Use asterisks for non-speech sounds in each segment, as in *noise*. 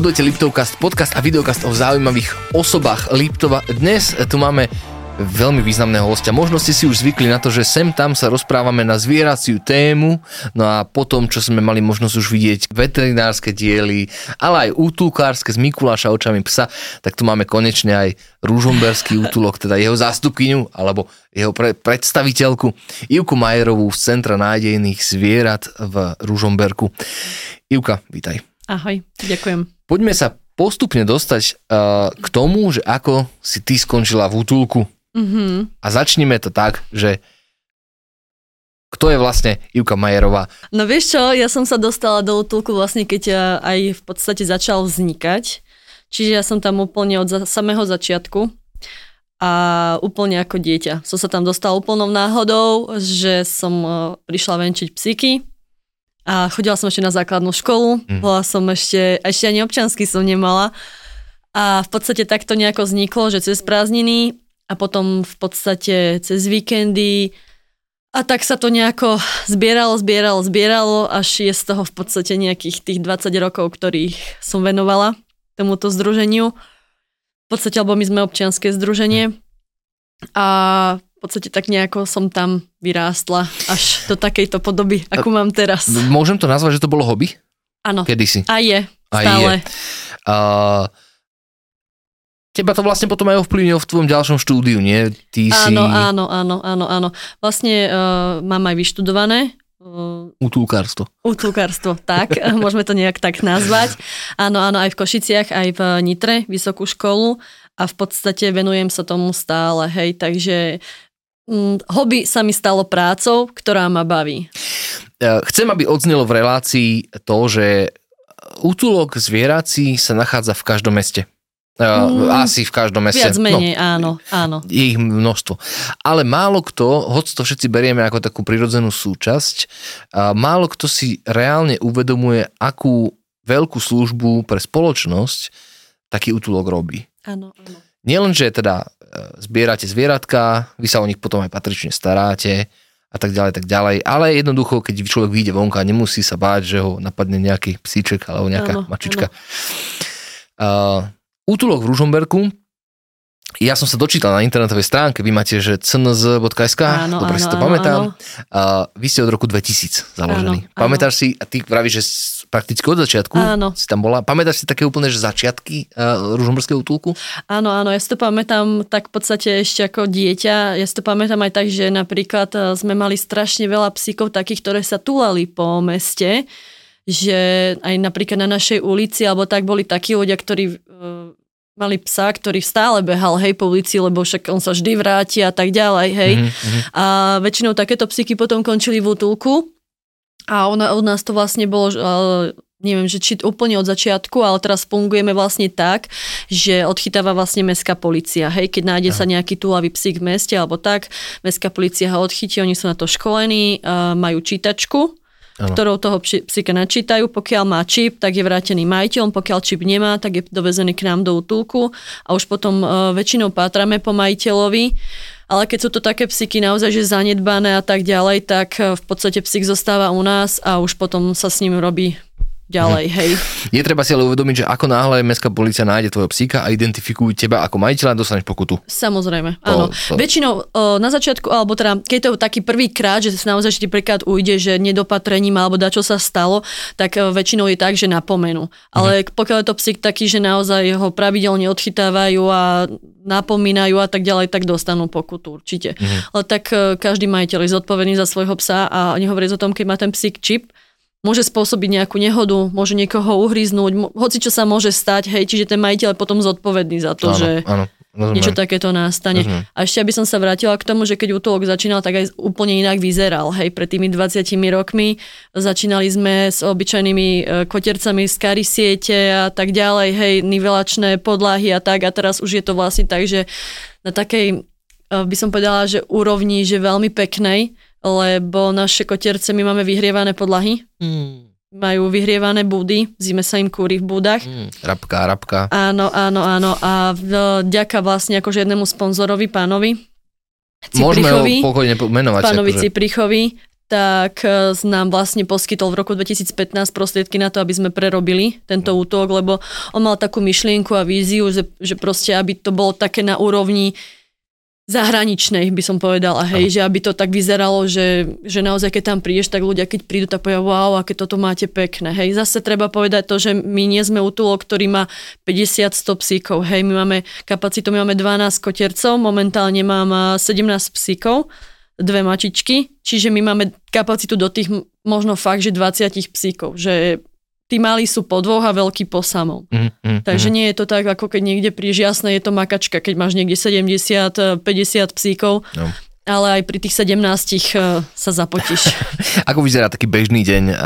Sledujete Liptovcast, podcast a videokast o zaujímavých osobách Liptova. Dnes tu máme veľmi významného hostia. Možno ste si už zvykli na to, že sem tam sa rozprávame na zvieraciu tému, no a potom, čo sme mali možnosť už vidieť veterinárske diely, ale aj útulkárske z Mikuláša očami psa, tak tu máme konečne aj rúžomberský útulok, teda jeho zástupkyňu, alebo jeho pre, predstaviteľku Ivku Majerovú z Centra nádejných zvierat v Rúžomberku. Ivka, vítaj. Ahoj, ďakujem. Poďme sa postupne dostať uh, k tomu, že ako si ty skončila v útulku. Mm-hmm. A začnime to tak, že kto je vlastne Ivka Majerová? No vieš čo, ja som sa dostala do útulku vlastne, keď ja aj v podstate začal vznikať. Čiže ja som tam úplne od za- samého začiatku a úplne ako dieťa. Som sa tam dostala úplnou náhodou, že som uh, prišla venčiť psíky a chodila som ešte na základnú školu, mm. bola som ešte, ešte ani občansky som nemala. A v podstate takto nejako vzniklo, že cez prázdniny a potom v podstate cez víkendy. A tak sa to nejako zbieralo, zbieralo, zbieralo, až je z toho v podstate nejakých tých 20 rokov, ktorých som venovala tomuto združeniu. V podstate, lebo my sme občianske združenie. A v podstate tak nejako som tam vyrástla až do takejto podoby, ako mám teraz. Môžem to nazvať, že to bolo hobby? Áno. Kedysi. A je, A stále. je. Uh, teba to vlastne potom aj ovplyvnilo v tvojom ďalšom štúdiu, nie? Ty si Áno, áno, áno, áno, áno. Vlastne uh, mám aj vyštudované uh, utulkárstvo. útulkárstvo, tak, *laughs* môžeme to nejak tak nazvať. Áno, áno, aj v Košiciach, aj v Nitre, vysokú školu a v podstate venujem sa tomu stále, hej, takže hobby sa mi stalo prácou, ktorá ma baví. Uh, chcem, aby odznelo v relácii to, že útulok zvierací sa nachádza v každom meste. Uh, Mm, asi v každom meste. Viac menej, áno, áno. je ich množstvo. Ale málo kto, hoď to všetci berieme ako takú prirodzenú súčasť, a málo kto si reálne uvedomuje, akú veľkú službu pre spoločnosť taký útulok robí. Áno, áno. Nielen, že teda e, zbierate zvieratka, vy sa o nich potom aj patrične staráte a tak ďalej, tak ďalej, ale jednoducho, keď človek vyjde vonka, nemusí sa báť, že ho napadne nejaký psíček alebo nejaká Áno, mačička. Uh, útulok v Ružomberku, ja som sa dočítal na internetovej stránke, vy máte, že cnz.sk, Áno, dobre si áno, to áno, pamätám. áno. Uh, vy ste od roku 2000 založení. Áno, áno. Pamätáš si, a ty pravíš, že prakticky od začiatku Áno. si tam bola, pamätáš si také úplne, že začiatky uh, Ružomberského útulku? Áno, áno, ja si to pamätám tak v podstate ešte ako dieťa. Ja si to pamätám aj tak, že napríklad eh, sme mali strašne veľa psíkov takých, ktoré sa tulali po meste, že aj napríklad na našej ulici, alebo tak boli takí ľudia, ktorí eh, mali psa, ktorý stále behal, hej, po ulici, lebo však on sa vždy vráti a tak ďalej, hej. Mhm, A väčšinou takéto psíky potom končili v útulku a ona, od nás to vlastne bolo, eh, neviem, že či úplne od začiatku, ale teraz fungujeme vlastne tak, že odchytáva vlastne mestská policia. Hej, keď nájde sa nejaký túlavý psík v meste alebo tak, mestská policia ho odchytí, oni sú na to školení, eh, majú čítačku, Áno. ktorou toho psi- psíka načítajú. Pokiaľ má čip, tak je vrátený majiteľom, pokiaľ čip nemá, tak je dovezený k nám do útulku a už potom uh, väčšinou pátrame po majiteľovi. Ale keď sú to také psíky naozaj, že zanedbané a tak ďalej, tak eh, v podstate psík zostáva u nás a už potom sa s ním robí ďalej, hej. Je treba si ale uvedomiť, že ako náhle mestská policia nájde tvojho psíka a identifikujú teba ako majiteľa, dostaneš pokutu. Samozrejme, To- áno. to- Väčšinou o, na začiatku, alebo teda, keď je to taký prvý krát, že sa naozaj ti príklad ujde, že nedopatrením alebo da čo sa stalo, tak e, väčšinou je tak, že napomenú. Ale pokiaľ je to psík taký, že naozaj ho pravidelne odchytávajú a napomínajú a tak ďalej, tak dostanú pokutu určite. Ale tak e, každý majiteľ je zodpovedný za svojho psa a nehovoriť o tom, keď má ten psík čip, môže spôsobiť nejakú nehodu, môže niekoho uhryznúť, hoci čo sa môže stať, hej, čiže ten majiteľ je potom zodpovedný za to, áno, že áno, rozumiem. niečo takéto nastane. Rozumiem. A ešte aby som sa vrátila k tomu, že keď útolok začínal, tak aj úplne inak vyzeral. Hej, pred tými 20 rokmi začínali sme s obyčajnými e, kotercami z kary siete a tak ďalej, hej, nivelačné podlahy a tak. A teraz už je to vlastne tak, že na takej, e, by som povedala, že úrovni, že veľmi peknej, lebo naše kotierce, my máme vyhrievané podlahy, Mm, majú vyhrievané búdy, zime sa im kúri v búdach. mm, rabka, rabka. Áno, áno, áno. A vďaka vlastne akože jednému sponzorovi, pánovi Môžeme ho Ciprichovi, pokojne menovať. pánovi akože. Ciprichovi, tak e, nám vlastne poskytol v roku 2015 prostriedky na to, aby sme prerobili tento útok, lebo on mal takú myšlienku a víziu, že, že proste, aby to bolo také na úrovni zahraničnej, by som povedala, hej, že aby to tak vyzeralo, že, že naozaj keď tam prídeš, tak ľudia keď prídu, tak povedia, wow, aké toto máte pekné, hej. Zase treba povedať to, že my nie sme útulok, ktorý má 50-100 psíkov, hej, my máme kapacitu, my máme 12 kotercov, momentálne mám 17 psíkov, dve mačičky, čiže my máme kapacitu do tých možno fakt, že 20 psíkov, že tí malí sú po dvoch a veľký po samom. Mm, mm, Takže mm. nie je to tak, ako keď niekde príš, jasné, je to makačka, keď máš niekde 70, 50 psíkov, no. ale aj pri tých 17 uh, sa zapotíš. *laughs* ako vyzerá taký bežný deň uh,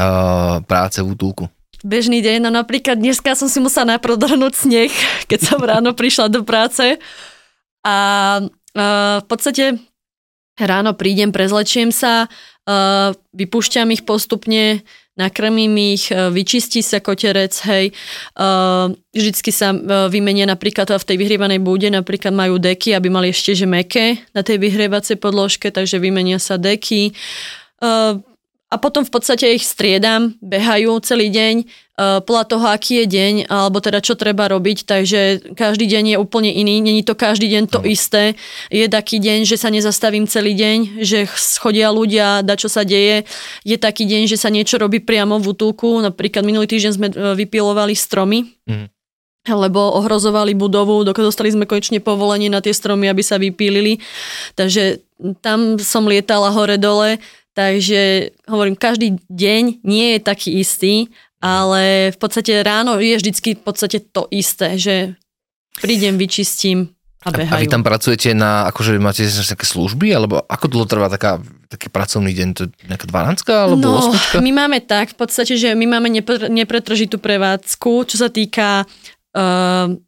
práce v útulku? Bežný deň, no napríklad dneska som si musela najprv drhnúť sneh, keď som ráno prišla do práce a uh, v podstate ráno prídem, prezlečiem sa, uh, vypúšťam ich postupne, nakrmím ich, e, vyčistí sa koterec, hej. E, vždycky sa e, vymenia napríklad v tej vyhrievanej búde, napríklad majú deky, aby mali ešte že meké na tej vyhrievacej podložke, takže vymenia sa deky a potom v podstate ich striedam, behajú celý deň uh, podľa toho, aký je deň, alebo teda čo treba robiť, takže každý deň je úplne iný, není to každý deň to isté. Je taký deň, že sa nezastavím celý deň, že chodia ľudia, da čo sa deje. Je taký deň, že sa niečo robí priamo v útulku, napríklad minulý týždeň sme e, vypilovali stromy. Mm lebo ohrozovali budovu, dostali sme konečne povolenie na tie stromy, aby sa vypílili. Takže tam som lietala hore-dole, Takže hovorím, každý deň nie je taký istý, ale v podstate ráno je vždycky v podstate to isté, že prídem, vyčistím a behajú. A vy tam pracujete na, akože máte nejaké služby, alebo ako dlho trvá taká, taký pracovný deň, to je nejaká 12 alebo no, 8? my máme tak, v podstate, že my máme nepretržitú prevádzku, čo sa týka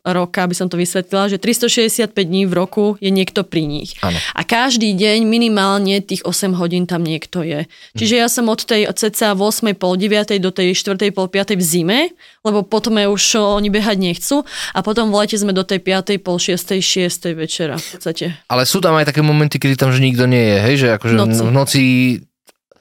roka, aby som to vysvetlila, že 365 dní v roku je niekto pri nich. Ano. A každý deň minimálne tých 8 hodín tam niekto je. Čiže ja som od tej od cca 8. pol 9. do tej 4. pol 5. v zime, lebo potom už oni behať nechcú a potom v lete sme do tej 5. pol 6. 6. večera v podstate. Ale sú tam aj také momenty, kedy tam že nikto nie je, hej? Že akože noci. v noci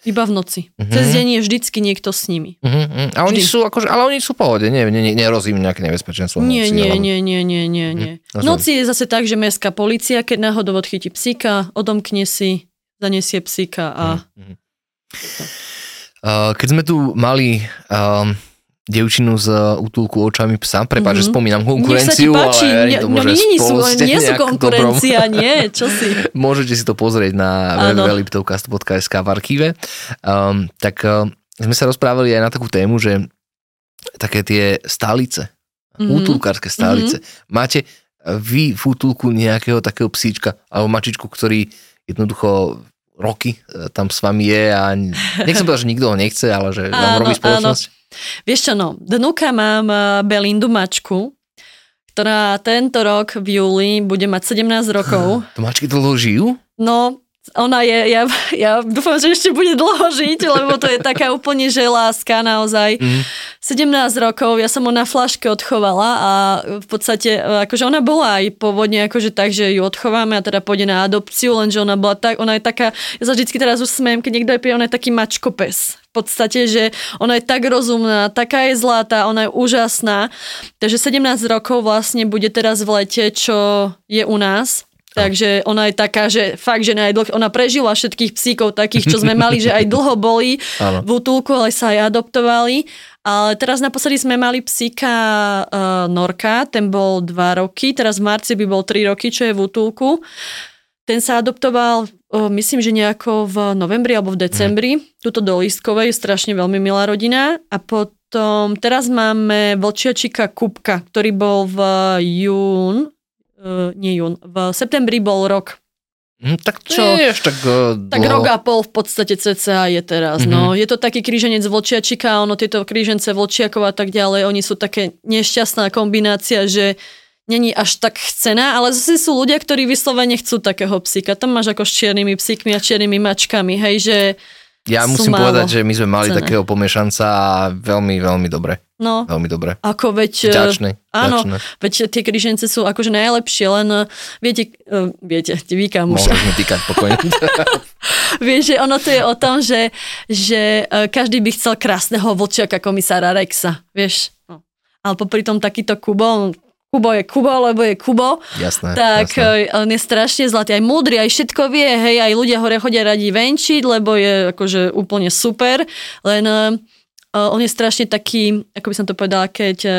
iba v noci. Uh-huh. Cez deň je vždycky niekto s nimi. Uh-huh. A oni Vždy. sú akože, ale oni sú v pohode, nie, nie, nie, nerozí im nejaké nebezpečenstvo. Nie, nie, nie, nie, nie, nie, nie. Uh-huh. V noci je zase tak, že mestská policia, keď náhodou odchytí psíka, odomkne si, zanesie psíka a... Uh-huh. Uh, keď sme tu mali um, devčinu z uh, útulku očami psa. Prepáč, mm-hmm. že mhm. spomínam konkurenciu, páči, ale to môže no, nie, sú, nie sú konkurencia, dobrom. nie, čo si. *laughs* Môžete si to pozrieť na www.liptovcast.sk v archíve. Um, tak uh, sme sa rozprávali aj na takú tému, že také tie stálice, mm-hmm. útulkárske stálice. Mm-hmm. Máte vy v útulku nejakého takého psíčka alebo mačičku, ktorý jednoducho roky e, tam s vami je a nechcem povedať, že nikto ho nechce, ale že vám áno, robí spoločnosť. Áno. Vieš čo, no, dnuka mám eh, Belindu mačku, ktorá tento rok v júli bude mať 17 rokov. *gasps* To mačky dlho žijú? No, ona je, ja, ja dúfam, že ešte bude dlho žiť, lebo to je taká úplne že láska naozaj. Mm. 17 rokov, ja som ho na flaške odchovala a v podstate, akože ona bola aj pôvodne akože tak, že ju odchováme a teda pôjde na adopciu, lenže ona bola tak, ona je taká, ja sa vždycky teraz už smiem, keď niekto je pri, ona je taký mačkopes. V podstate, že ona je tak rozumná, taká je zlatá, ona je úžasná. Takže 17 rokov vlastne bude teraz v lete, čo je u nás Takže ona je taká, že fakt, že najdlh, ona prežila všetkých psíkov takých, čo sme mali, že aj dlho boli *laughs* v útulku, ale sa aj adoptovali. Ale teraz naposledy sme mali psíka uh, Norka, ten bol 2 roky, teraz v marci by bol 3 roky, čo je v útulku. Ten sa adoptoval, uh, myslím, že nejako v novembri alebo v decembri. Mm. Tuto do Lístkovej, strašne veľmi milá rodina. A potom teraz máme vlčiačika Kupka, ktorý bol v jún, nie jún, v septembri bol rok. Mm, tak čo? Nie je tak uh, Tak rok a pol v podstate cca je teraz. Mm-hmm. No. Je to taký kríženec vlčiačika, ono tieto krížence vlčiakov a tak ďalej, oni sú také nešťastná kombinácia, že není až tak chcená, ale zase sú ľudia, ktorí vyslovene chcú takého psíka. Tam máš ako s čiernymi psíkmi a čiernymi mačkami, hej, že Ja musím málo povedať, že my sme mali cené. takého pomiešanca a veľmi, veľmi dobre. No, Veľmi dobre. ako veď... e, Vďačný. Áno, vďačný. veď tie križence sú akože najlepšie, len e, viete, e, viete, ti vykám už. Môžeš mi týkať pokojne. *laughs* Vieš, že ono to je o tom, že, že každý by chcel krásneho vlčiaka komisára Rexa, vieš. No. Ale popri tom takýto Kubo, Kubo je Kubo, lebo je Kubo, Jasné. tak jasné. on je strašne zlatý, aj múdry, aj všetko vie, hej, aj ľudia hore chodia radi venčiť, lebo je akože úplne super, len on je strašne taký, ako by som to povedala, keď e,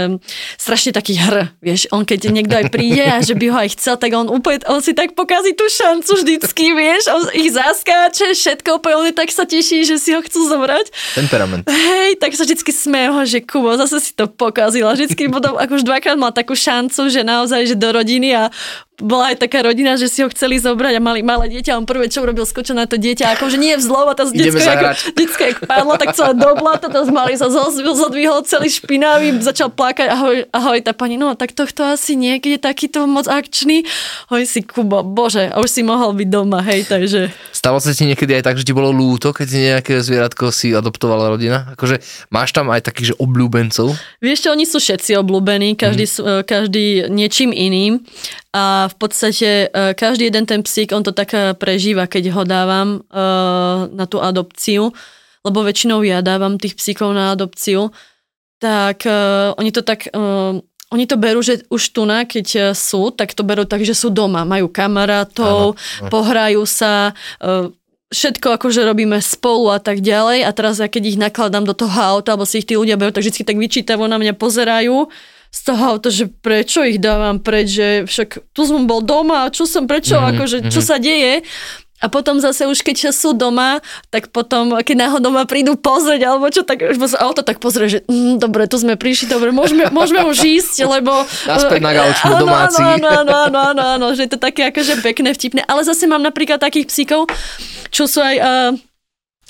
strašne taký hr, vieš, on keď niekto aj príde a že by ho aj chcel, tak on úplne, on si tak pokazí tú šancu vždycky, vieš, on ich zaskáče, všetko úplne, on je tak sa teší, že si ho chcú zobrať. Temperament. Hej, tak sa vždycky smejú, že Kubo, zase si to pokazila. Vždycky potom, ako už dvakrát mal takú šancu, že naozaj, že do rodiny a bola aj taká rodina, že si ho chceli zobrať a mali malé dieťa a on prvé, čo urobil, skočil na to dieťa, akože nie vzlov a tá Ideme detsko, ako, zahrať. detsko jak padlo, tak celé do blata, to mali sa zodvihol celý špinavý, začal plakať, ahoj, ahoj, tá pani, no tak tohto asi nie, keď je takýto moc akčný. Hoj si, Kubo, bože, a už si mohol byť doma, hej, takže... Stalo sa ti niekedy aj tak, že ti bolo lúto, keď si nejaké zvieratko si adoptovala rodina? Akože máš tam aj takých, že obľúbencov? Vieš čo, oni sú všetci obľúbení, každý, mm. každý niečím iným a v podstate e, každý jeden ten psík, on to tak e, prežíva, keď ho dávam e, na tú adopciu, lebo väčšinou ja dávam tých psíkov na adopciu, tak oni to tak... Oni to berú, že už tu na, keď sú, tak to berú tak, že sú doma, majú kamarátov, pohrajú sa, všetko akože robíme spolu a tak ďalej. A teraz ja keď ich nakladám do toho auta, alebo si ich tí ľudia berú, tak vždy tak vyčítavo na mňa pozerajú z toho auta, že prečo ich dávam preč, že však tu som bol doma, čo som, prečo, Mhm, mm-hmm, akože, čo sa deje. A potom zase už keď sú doma, tak potom, keď náhodou ma prídu pozrieť, alebo čo, tak už sa auto tak pozrie, že mm, dobre, tu sme prišli, dobre, môžeme, *laughs* môžeme už ísť, lebo... Naspäť na gaučku, *laughs* Áno, domáci. Áno, áno, áno, áno, áno, že je to také akože pekné, vtipné. Ale zase mám napríklad takých psíkov, čo sú aj... Uh,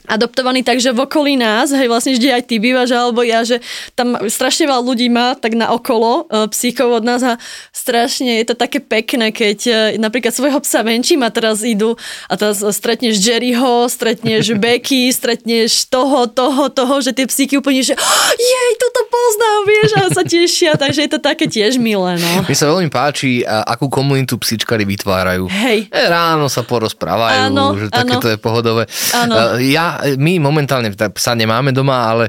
adoptovaní tak, že v okolí nás, hej, vlastne vždy aj ty bývaš, alebo ja, že tam strašne veľa ľudí má tak na okolo e, psíkov od nás a strašne je to také pekné, keď e, napríklad svojho psa venčím a teraz idú a teraz stretneš Jerryho, stretneš *laughs* Becky, stretneš toho, toho, toho, že tie psíky úplne, že jej, toto poznám, vieš, a sa tešia, takže je to také tiež milé, no. Mne sa veľmi páči, akú komunitu psíčkari vytvárajú. Hej. E, Ráno sa porozprávajú, Áno, že áno. takéto je pohodové. Áno. E, Ja, my momentálne psa nemáme doma, ale,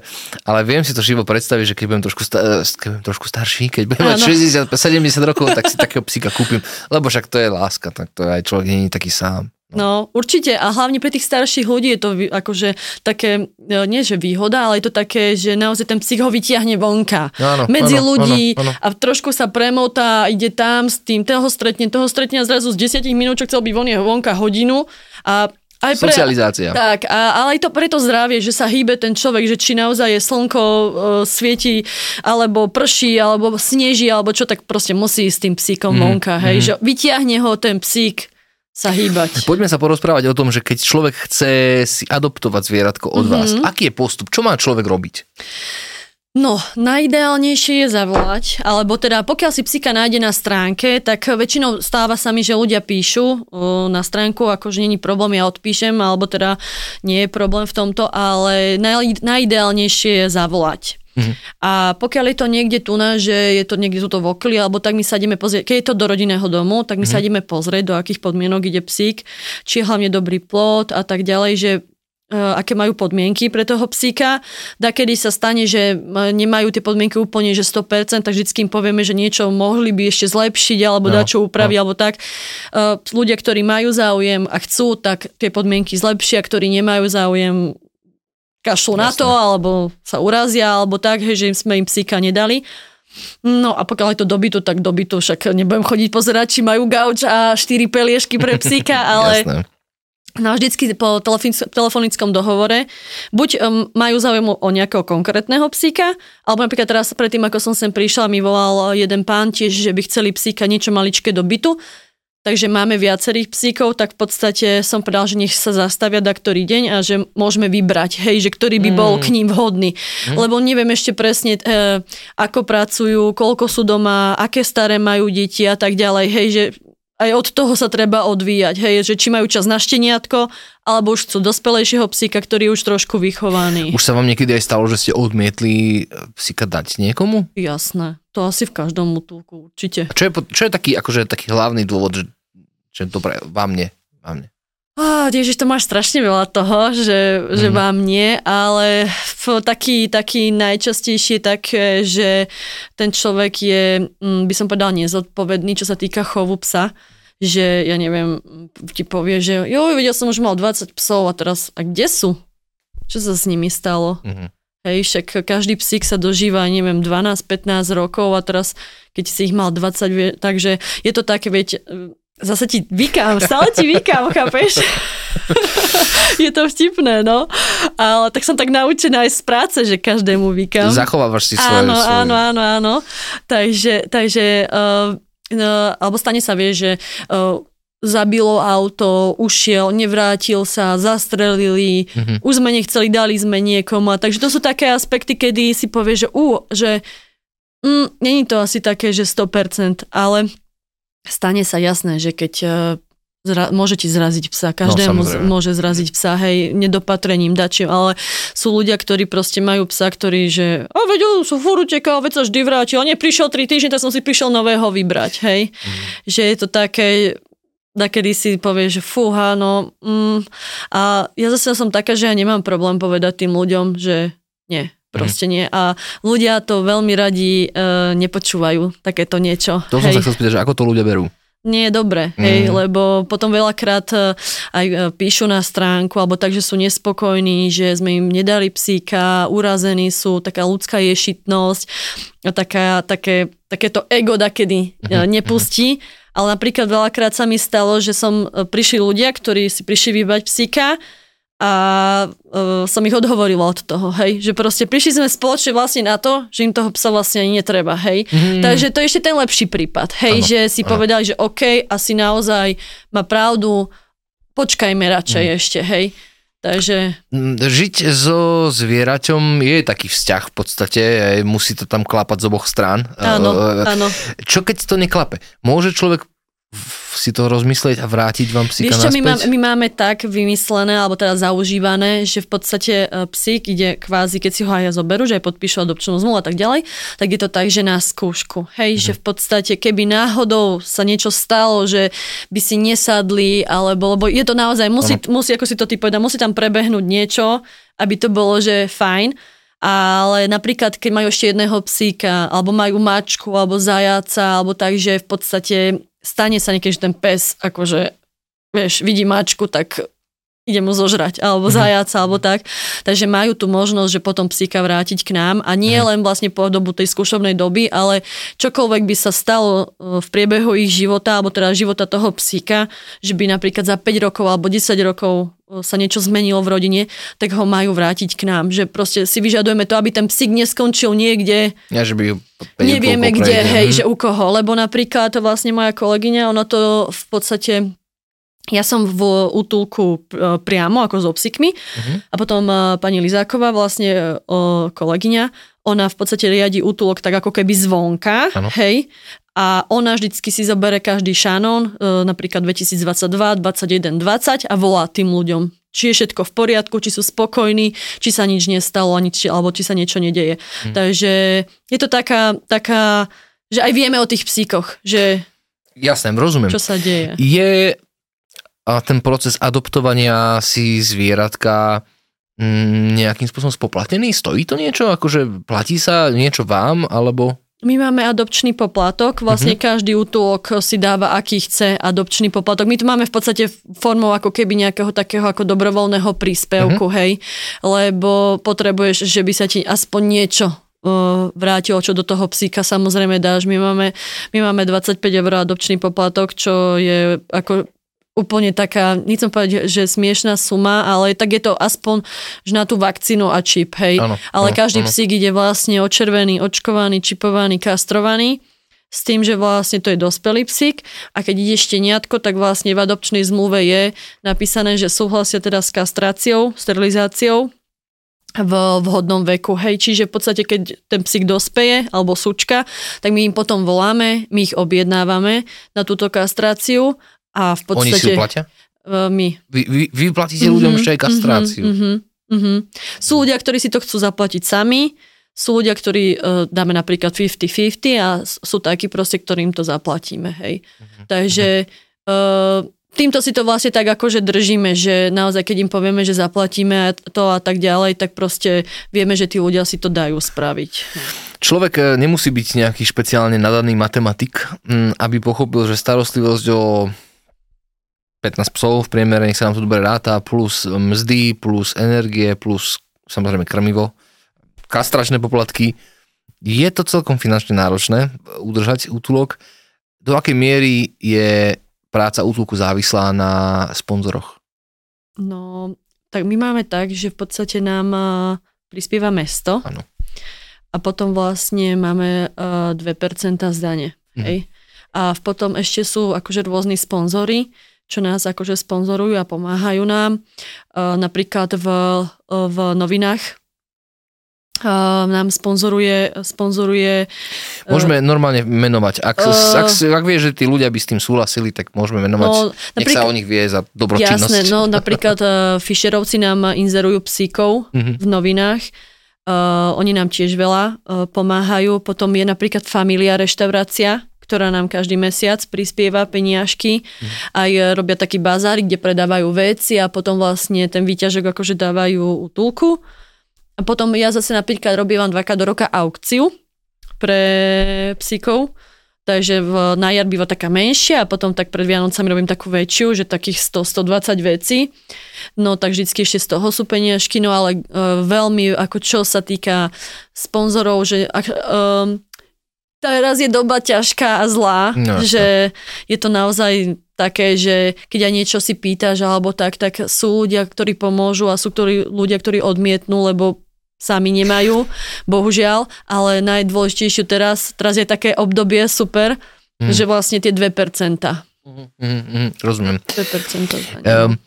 ale viem si to živo predstaviť, že keď budem trošku, sta- e, keď budem trošku starší, keď budem mať Áno. 60, 70 rokov, tak si takého psíka kúpim, lebo však to je láska, tak to aj človek nie je taký sám. No, určite. A hlavne pre tých starších ľudí je to akože také, e, nie že výhoda, ale je to také, že naozaj ten psych ho vytiahne vonka. Áno, medzi áno, ľudí áno, áno. a trošku sa premotá, ide tam s tým, toho stretne, toho stretne a zrazu z 10 minút, čo chcel byť von, je vonka hodinu a aj pre, Socializácia. Tak, a, ale aj to pre to zdravie, že sa hýbe ten človek, že či naozaj je slnko e, svieti, alebo prší, alebo sneží, alebo čo, tak proste musí ísť s tým psíkom Mhm, vonka, hej, že vytiahne ho ten psík sa hýbať. Poďme sa porozprávať o tom, že keď človek chce si adoptovať zvieratko od vás, Mhm. aký je postup? Čo má človek robiť? No, najideálnejšie je zavolať, alebo teda pokiaľ si psíka nájde na stránke, tak väčšinou stáva sa mi, že ľudia píšu o, na stránku, akože není problém, ja odpíšem, alebo teda nie je problém v tomto, ale naj, najideálnejšie je zavolať. Mhm. A pokiaľ je to niekde tu na, že je to niekde tuto v okli, alebo tak my sa ideme pozrieť, keď je to do rodinného domu, tak my sa ideme pozrieť, do akých podmienok ide psík, či je hlavne dobrý plot a tak ďalej, že aké majú podmienky pre toho psíka. Da kedy sa stane, že e, nemajú tie podmienky úplne, že 100%, tak vždycky im povieme, že niečo mohli by ešte zlepšiť alebo No, dať čo upraviť, alebo tak. E, Ľudia, ktorí majú záujem a chcú, tak tie podmienky zlepšia, ktorí nemajú záujem, kašľú na to, alebo sa urazia, alebo tak, hej, že im sme im psíka nedali. No a pokiaľ je to dobytu, tak dobytu, však nebudem chodiť pozerať, či majú gauč a štyri peliešky pre psíka, *laughs* ale Jasné. No vždycky po telefon- telefonickom dohovore buď um, majú záujem o nejakého konkrétneho psíka, alebo napríklad teraz predtým, ako som sem prišla, mi volal jeden pán tiež, že by chceli psíka niečo maličké do bytu, takže máme viacerých psíkov, tak v podstate som povedal, že nech sa zastavia da ktorý deň a že môžeme vybrať, hej, že ktorý by bol Mm. k ním vhodný. Lebo neviem ešte presne, e, ako pracujú, koľko sú doma, aké staré majú deti a tak ďalej, hej, že aj od toho sa treba odvíjať, hej, že či majú čas na šteniatko, alebo už chcú dospelejšieho psíka, ktorý je už trošku vychovaný. Už sa vám niekedy aj stalo, že ste odmietli psíka dať niekomu? Jasné, to asi v každom útulku, určite. A čo je, čo je taký, akože, taký hlavný dôvod, že, že dobre, vám nie, vám nie? Oh, ježiš, to máš strašne veľa toho, že, mm. že vám nie, ale v, taký, taký najčastejšie také, že ten človek je, mm, by som povedal, nezodpovedný, čo sa týka chovu psa že ja neviem, ti povie, že jo, videl som, už mal 20 psov a teraz, a kde sú? Čo sa s nimi stalo? Mm-hmm. Hej, však každý psík sa dožíva, neviem, 12-15 rokov a teraz, keď si ich mal 20, takže je to také, viete, Zase ti vykám, stále ti vykám, chápeš? *laughs* je to vtipné, no. Ale tak som tak naučená aj z práce, že každému vykám. Zachovávaš si svoje. Áno, svoje. áno, áno, áno. Takže, takže uh, uh, alebo stane sa, vie, že uh, zabilo auto, ušiel, nevrátil sa, zastrelili, mm-hmm. už sme nechceli, dali sme niekomu. Takže to sú také aspekty, kedy si povie, že, uh, že mm, není to asi také, že 100%, ale stane sa jasné, že keď e, zra- môže ti zraziť psa, každému no, môže zraziť psa, hej, nedopatrením, dačím, ale sú ľudia, ktorí proste majú psa, ktorí, že a veď sú furt utekal, veď sa vždy vrátil, a neprišiel tri týždne, tak som si prišiel nového vybrať, hej. Mm. Že je to také, kedy si povie, že fúha, no mm, a ja zase som taká, že ja nemám problém povedať tým ľuďom, že nie, Proste nie. A ľudia to veľmi radi e, nepočúvajú, takéto niečo. To hej. som sa chcel spýtať, že ako to ľudia berú? Nie je dobre, hej, mm. lebo potom veľakrát e, aj e, píšu na stránku, alebo tak, že sú nespokojní, že sme im nedali psíka, urazení sú, taká ľudská ješitnosť, taká, také, takéto ego kedy mm. nepustí. Ale napríklad veľakrát sa mi stalo, že som e, prišli ľudia, ktorí si prišli vybať psíka, a uh, som ich odhovorila od toho, hej, že proste prišli sme spoločne vlastne na to, že im toho psa vlastne ani netreba, hej. Mm. Takže to je ešte ten lepší prípad, hej, ano, že si ano. povedali, že OK, asi naozaj má pravdu, počkajme radšej mm. ešte, hej. Takže... Mm, žiť so zvieraťom je taký vzťah v podstate, musí to tam klapať z oboch strán. Áno, áno. Čo keď to neklape? Môže človek si to rozmyslieť a vrátiť vám psíka Vieš čo, my, máme, my máme tak vymyslené, alebo teda zaužívané, že v podstate e, psík ide kvázi, keď si ho aj ja zoberú, že aj podpíšu adopčnú zmluvu a tak ďalej, tak je to tak, že na skúšku. Hej, mm. že v podstate, keby náhodou sa niečo stalo, že by si nesadli, alebo lebo je to naozaj, musí, musí ako si to ty povedal, musí tam prebehnúť niečo, aby to bolo, že fajn ale napríklad, keď majú ešte jedného psíka, alebo majú mačku, alebo zajaca, alebo tak, že v podstate stane sa niekedy, že ten pes akože, vieš, vidí mačku, tak ide mu zožrať, alebo mhm. zajaca, alebo tak. Takže majú tu možnosť, že potom psíka vrátiť k nám a nie len vlastne po dobu tej skúšobnej doby, ale čokoľvek by sa stalo e, v priebehu ich života, alebo teda života toho psíka, že by napríklad za 5 rokov alebo 10 rokov e, sa niečo zmenilo v rodine, tak ho majú vrátiť k nám. Že proste si vyžadujeme to, aby ten psík neskončil niekde. Ja, že by Nevieme kde, hej, že u koho. Lebo napríklad vlastne moja kolegyňa, ona to v podstate ja som v útulku e, priamo ako so psíkmi uh-huh. a potom e, pani Lizáková, vlastne e, kolegyňa, ona v podstate riadi útulok tak ako keby zvonka, ano. hej, a ona vždycky si zabere každý šanón, napríklad 2022, 21, 20 a volá tým ľuďom, či je všetko v poriadku, či sú spokojní, či sa nič nestalo, alebo či sa niečo nedeje. Hmm. Takže je to taká, taká, že aj vieme o tých psíkoch, že Jasné, rozumiem. Čo sa deje? Je a ten proces adoptovania si zvieratka mm, nejakým spôsobom spoplatnený? Stojí to niečo? Akože platí sa niečo vám, alebo... My máme adopčný poplatok, vlastne uh-huh. každý útulok si dáva, aký chce adopčný poplatok. My tu máme v podstate formou ako keby nejakého takého ako dobrovoľného príspevku, uh-huh. hej, lebo potrebuješ, že by sa ti aspoň niečo vrátilo, čo do toho psíka samozrejme dáš. My máme, my máme 25 eur adopčný poplatok, čo je ako úplne taká, nechcem povedať, že smiešná suma, ale tak je to aspoň že na tú vakcínu a čip, hej. Ano, ale ano, každý ano. psík ide vlastne očervený, očkovaný, čipovaný, kastrovaný s tým, že vlastne to je dospelý psík a keď ide šteniatko, tak vlastne v adopčnej zmluve je napísané, že súhlasia teda s kastráciou, sterilizáciou v vhodnom veku. Hej, čiže v podstate, keď ten psík dospeje, alebo sučka, tak my im potom voláme, my ich objednávame na túto kastráciu a v podstate... Oni si ju platia? Uh, my. Vy, vy, vy platíte mm-hmm, ľuďom ešte aj kastráciu. Mm-hmm, mm-hmm. Sú ľudia, ktorí si to chcú zaplatiť sami, sú ľudia, ktorí uh, dáme napríklad 50-50 a sú takí proste, ktorým to zaplatíme. Hej. Mm-hmm. Takže uh, týmto si to vlastne tak akože držíme, že naozaj keď im povieme, že zaplatíme to a tak ďalej, tak proste vieme, že tí ľudia si to dajú spraviť. Človek e, nemusí byť nejaký špeciálne nadaný matematik, aby pochopil, že starostlivosť o 15 psov v priemere, nech sa nám to dobre ráta, plus mzdy, plus energie, plus samozrejme krmivo, kastračné poplatky. Je to celkom finančne náročné udržať útulok. Do akej miery je práca útulku závislá na sponzoroch? No, tak my máme tak, že v podstate nám prispieva mesto. Ano. A potom vlastne máme uh, 2% zdanie. Mhm. Hej? A potom ešte sú akože rôzni sponzory, čo nás akože sponzorujú a pomáhajú nám. Uh, napríklad v, v novinách nám sponzoruje, sponzoruje Môžeme uh, normálne menovať. Ak, uh, ak, ak vie, že tí ľudia by s tým súhlasili, tak môžeme menovať. No, Nech sa o nich vie za dobročinnosť. Jasné, no napríklad uh, Fischerovci nám inzerujú psíkov uh-huh. v novinách. Uh, oni nám tiež veľa uh, pomáhajú. Potom je napríklad Familia reštaurácia, ktorá nám každý mesiac prispieva peniažky. Mm. Aj robia taký bazár, kde predávajú veci a potom vlastne ten výťažok akože dávajú útulku. A potom ja zase napríklad robím dvakrát do roka aukciu pre psíkov, takže v, na jar býva taká menšia a potom tak pred Vianocami robím takú väčšiu, že takých 100-120 vecí. No tak vždycky ešte z toho sú peniažky, no ale uh, veľmi ako čo sa týka sponzorov, že uh, teraz je doba ťažká a zlá, no, že je to naozaj také, že keď aj niečo si pýtaš alebo tak, tak sú ľudia, ktorí pomôžu a sú ktorí, ľudia, ktorí odmietnú, lebo sami nemajú, *laughs* bohužiaľ, ale najdôležitejšie teraz, teraz je také obdobie super, mm. že vlastne tie 2%. Mm, mm, mm, rozumiem. 2% um,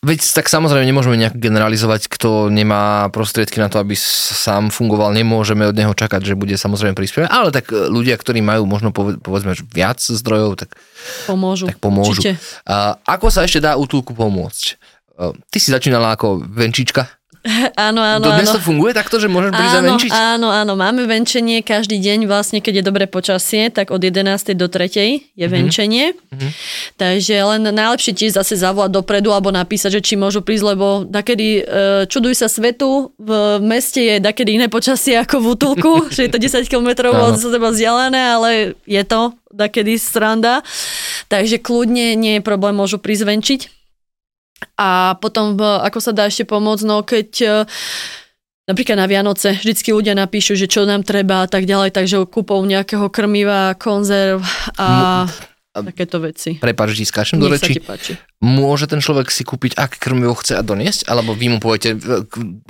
Veď tak samozrejme nemôžeme nejak generalizovať, kto nemá prostriedky na to, aby sám fungoval, nemôžeme od neho čakať, že bude samozrejme prispievať, ale tak e, ľudia, ktorí majú možno povedzme viac zdrojov, tak pomôžu. Tak pomôžu. A ako sa ešte dá útulku pomôcť? E, ty si začínala ako venčička? *laughs* áno, áno. Dnes to funguje takto, že môžeš prísť áno, zavenčiť? Áno, áno, máme venčenie každý deň, vlastne keď je dobré počasie, tak od 11. do 3. je mm-hmm. venčenie. Mm-hmm. Takže len najlepšie tiež zase zavolať dopredu alebo napísať, že či môžu prísť, lebo dakedy, e, čuduj sa svetu, v meste je dakedy iné počasie ako v útulku, *laughs* že je to 10 km od seba vzdialené, ale je to dakedy sranda. Takže kľudne nie je problém, môžu prísť venčiť. A potom, ako sa dá ešte pomôcť, no keď e, napríklad na Vianoce vždycky ľudia napíšu, že čo nám treba a tak ďalej, takže kúpou nejakého krmiva, konzerv a M- takéto veci. Prepač, že skáčem do reči. Môže ten človek si kúpiť, ak krmivo chce a doniesť? Alebo vy mu poviete,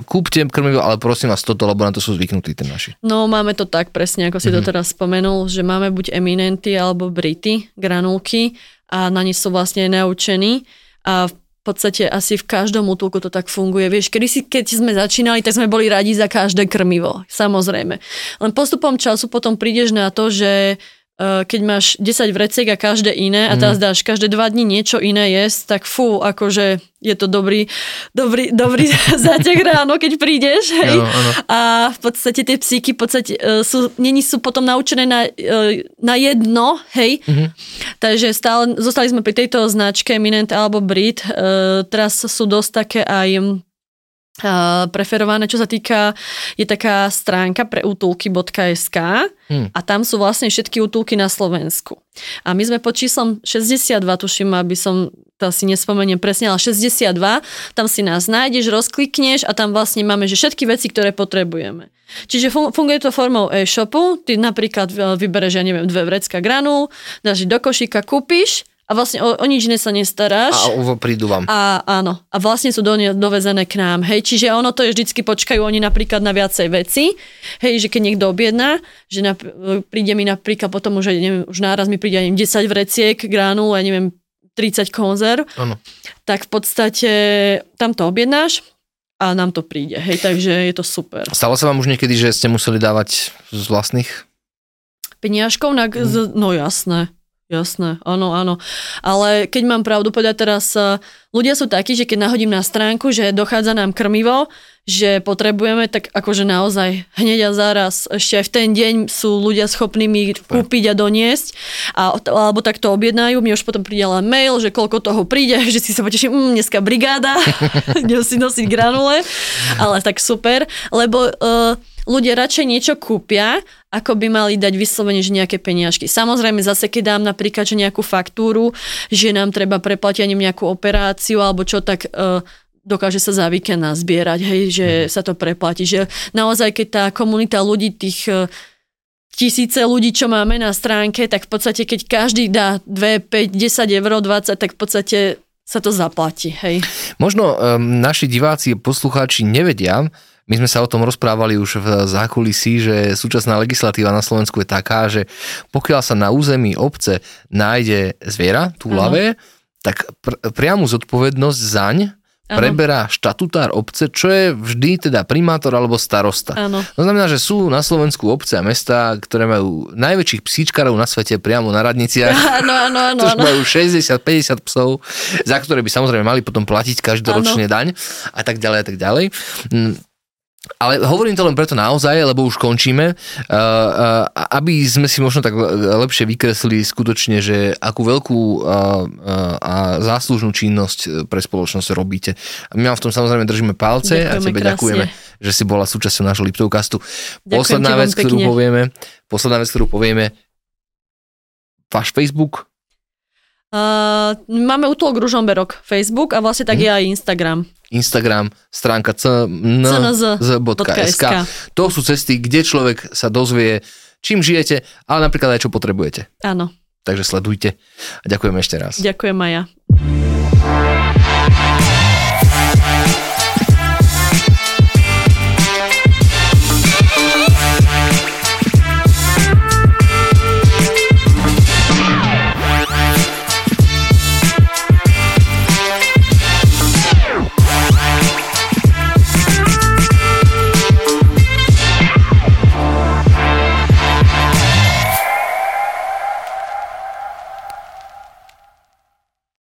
kúpte krmivo, ale prosím vás toto, lebo na to sú zvyknutí ten naši. No máme to tak presne, ako si mm-hmm. to mhm. teraz spomenul, že máme buď eminenty alebo brity, granulky a na ne sú vlastne naučení a v v podstate asi v každom útulku to tak funguje. Vieš, kedy si, keď sme začínali, tak sme boli radi za každé krmivo, samozrejme. Len postupom času potom prídeš na to, že keď máš 10 vreciek a každé iné a teraz mhm. dáš každé dva dní niečo iné jesť, tak fú, akože je to dobrý, dobrý, dobrý *laughs* zátek ráno, keď prídeš. Hej. Ano, ano. A v podstate tie psíky v podstate uh, sú, není sú potom naučené na, uh, na jedno, hej. Mm-hmm. Takže stále, zostali sme pri tejto značke Eminent alebo Brit. Uh, teraz sú dosť také aj preferované, čo sa týka, je taká stránka pre útulky.sk hmm. a tam sú vlastne všetky útulky na Slovensku. A my sme pod číslom 62, tuším, aby som to si nespomeniem presne, ale 62, tam si nás nájdeš, rozklikneš a tam vlastne máme, že všetky veci, ktoré potrebujeme. Čiže funguje to formou e-shopu, ty napríklad vybereš, ja neviem, dve vrecka granul, dáš do košíka, kúpiš a vlastne o, o nič iné sa nestaráš. A prídu vám. A áno. A vlastne sú do, dovezené k nám. Hej, čiže ono to je vždycky počkajú oni napríklad na viacej veci. Hej, že keď niekto objedná, že na, príde mi napríklad potom už, neviem, už náraz mi príde neviem, 10 vreciek granul, ja neviem, 30 konzerv. Áno. Tak v podstate tam to objednáš a nám to príde, hej, takže je to super. Stalo sa vám už niekedy, že ste museli dávať z vlastných? Peniažkov? Na, mm. No jasné. Jasné, áno, áno. Ale keď mám pravdu povedať teraz, eh, ľudia sú takí, že keď nahodím na stránku, že dochádza nám krmivo, že potrebujeme, tak akože naozaj hneď a zaraz, ešte aj v ten deň sú ľudia schopní mi kúpiť a doniesť, a, alebo tak to objednajú, mi už potom príde len mail, že koľko toho príde, *laughs* že si sa poteším, mm, dneska brigáda, *laughs* idem si nosiť granule, ale tak super, lebo uh, ľudia radšej niečo kúpia, ako by mali dať vyslovene, že nejaké peniažky. Samozrejme, zase keď dám napríklad že nejakú faktúru, že nám treba preplatiť nejakú operáciu alebo čo, tak uh, dokáže sa za víkend nazbierať, hej, že mm. sa to preplatí. Že naozaj, keď tá komunita ľudí, tých uh, tisíce ľudí, čo máme na stránke, tak v podstate, keď každý dá 2, 5, 10 eur, 20, tak v podstate sa to zaplatí, hej. Možno um, naši diváci poslucháči nevedia, my sme sa o tom rozprávali už v zákulisí, že súčasná legislatíva na Slovensku je taká, že pokiaľ sa na území obce nájde zviera, túlavé, tak pr- priamu zodpovednosť zaň Ano. preberá štatutár obce, čo je vždy teda primátor alebo starosta. Ano. To znamená, že sú na Slovensku obce a mesta, ktoré majú najväčších psíčkarov na svete priamo na radniciach. *laughs* Áno, áno, áno. majú 60-50 psov, za ktoré by samozrejme mali potom platiť každoročne ano. daň a tak ďalej a tak ďalej. Ale hovorím to len preto naozaj, lebo už končíme, uh, uh, aby sme si možno tak lepšie vykreslili skutočne, že akú veľkú uh, a záslužnú činnosť pre spoločnosť robíte. My vám v tom samozrejme držíme palce ďakujeme a tebe krásne. ďakujeme, že si bola súčasťou nášho Liptovkastu. Posledná vec, ktorú pekne. povieme, posledná vec, ktorú povieme, váš Facebook? Uh, máme útulok Ružomberok Facebook a vlastne tak mm. je aj Instagram. Instagram, stránka cnz.sk. To sú cesty, kde človek sa dozvie, čím žijete, ale napríklad aj čo potrebujete. Áno. Takže sledujte a ďakujem ešte raz. Ďakujem aj ja.